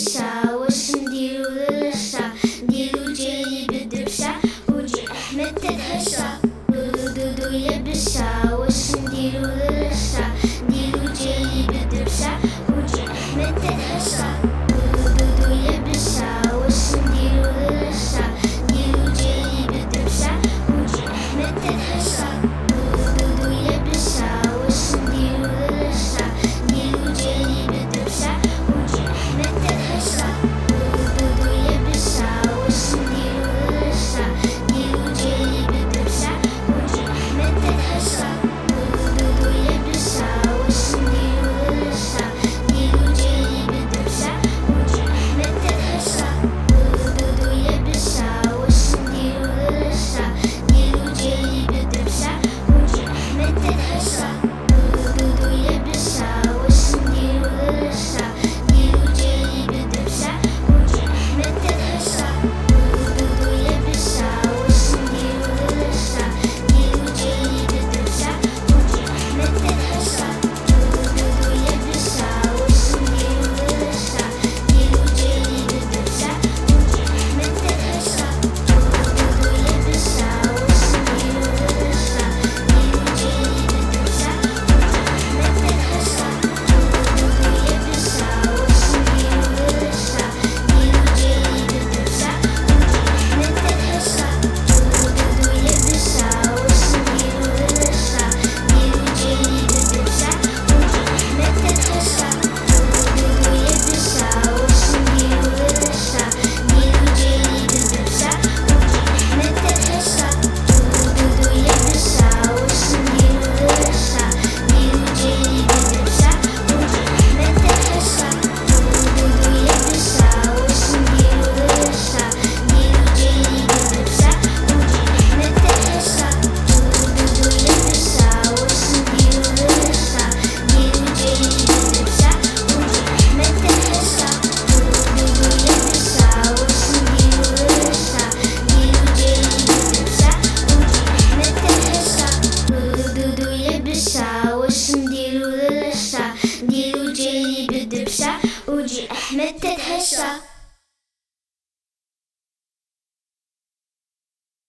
الدبشة واش نديرو للعشا نديرو جاي بالدبشة وجي أحمد تتهشى دودو دودو يا بشة واش نديرو 샤